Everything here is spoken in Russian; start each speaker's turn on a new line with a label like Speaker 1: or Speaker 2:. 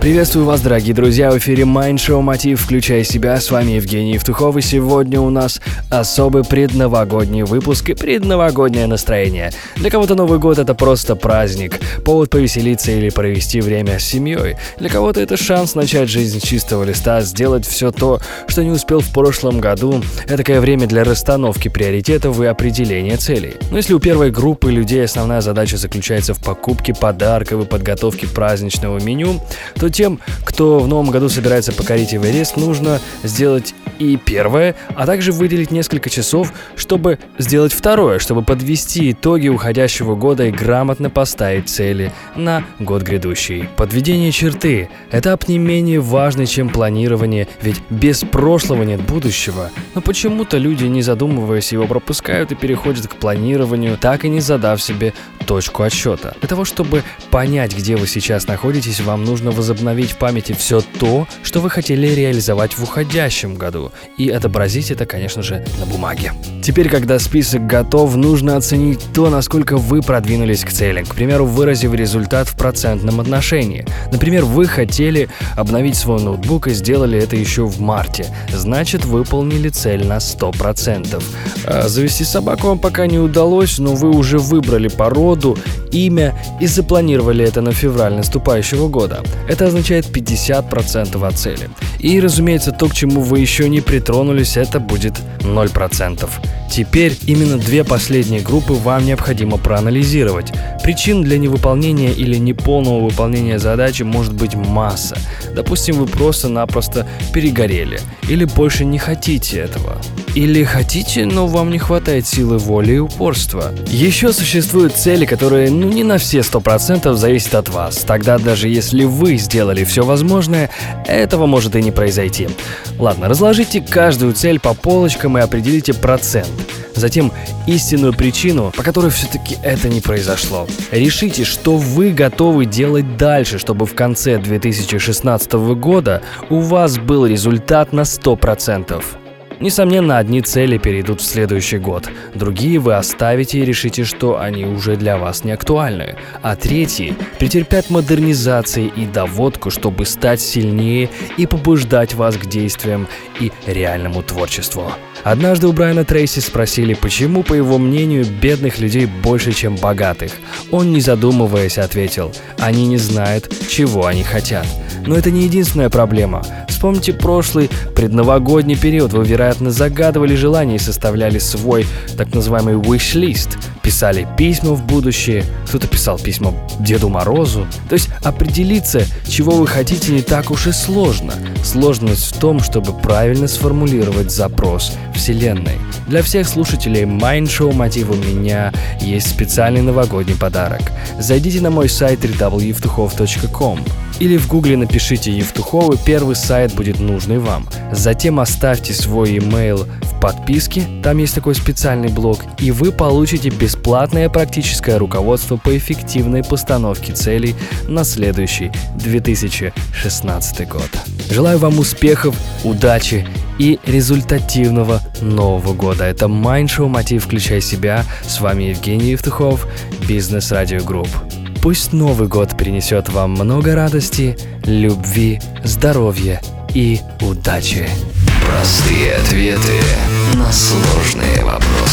Speaker 1: Приветствую вас, дорогие друзья, в эфире Mind Show Мотив «Включай себя». С вами Евгений Евтухов, и сегодня у нас особый предновогодний выпуск и предновогоднее настроение. Для кого-то Новый год — это просто праздник, повод повеселиться или провести время с семьей. Для кого-то это шанс начать жизнь с чистого листа, сделать все то, что не успел в прошлом году. Это такое время для расстановки приоритетов и определения целей. Но если у первой группы людей основная задача заключается в покупке подарков и подготовке праздничного меню, то тем, кто в новом году собирается покорить Эверест, нужно сделать и первое, а также выделить несколько часов, чтобы сделать второе, чтобы подвести итоги уходящего года и грамотно поставить цели на год грядущий. Подведение черты – этап не менее важный, чем планирование, ведь без прошлого нет будущего. Но почему-то люди, не задумываясь, его пропускают и переходят к планированию, так и не задав себе точку отсчета. Для того, чтобы понять, где вы сейчас находитесь, вам нужно возобновить в памяти все то, что вы хотели реализовать в уходящем году и отобразить это, конечно же, на бумаге. Теперь, когда список готов, нужно оценить то, насколько вы продвинулись к цели. К примеру, выразив результат в процентном отношении. Например, вы хотели обновить свой ноутбук и сделали это еще в марте. Значит, выполнили цель на 100%. А завести собаку вам пока не удалось, но вы уже выбрали породу, имя и запланировали это на февраль наступающего года. Это означает 50% от цели. И, разумеется, то, к чему вы еще не притронулись, это будет 0%. Теперь именно две последние группы вам необходимо проанализировать. Причин для невыполнения или неполного выполнения задачи может быть масса. Допустим, вы просто-напросто перегорели или больше не хотите этого. Или хотите, но вам не хватает силы воли и упорства. Еще существуют цели, которые ну не на все 100% зависят от вас. Тогда даже если вы сделали все возможное, этого может и не произойти. Ладно, разложите каждую цель по полочкам и определите процент. Затем истинную причину, по которой все-таки это не произошло. Решите, что вы готовы делать дальше, чтобы в конце 2016 года у вас был результат на 100%. Несомненно, одни цели перейдут в следующий год, другие вы оставите и решите, что они уже для вас не актуальны, а третьи претерпят модернизации и доводку, чтобы стать сильнее и побуждать вас к действиям и реальному творчеству. Однажды у Брайана Трейси спросили, почему, по его мнению, бедных людей больше, чем богатых. Он, не задумываясь, ответил, они не знают, чего они хотят. Но это не единственная проблема. Вспомните прошлый предновогодний период. Вы, вероятно, загадывали желания и составляли свой так называемый wish-list. Писали письма в будущее, кто-то писал письма Деду Морозу. То есть определиться, чего вы хотите, не так уж и сложно. Сложность в том, чтобы правильно сформулировать запрос Вселенной. Для всех слушателей Mind Show Мотив у меня есть специальный новогодний подарок. Зайдите на мой сайт www.evtuchov.com или в гугле напишите Евтуховы, первый сайт будет нужный вам. Затем оставьте свой email в подписке, там есть такой специальный блок, и вы получите бесплатное практическое руководство по эффективной постановке целей на следующий 2016 год. Желаю вам успехов, удачи и результативного Нового года. Это Show Мотив «Включай себя». С вами Евгений Евтухов, Бизнес Радио Групп. Пусть Новый год принесет вам много радости, любви, здоровья и удачи.
Speaker 2: Простые ответы на сложные вопросы.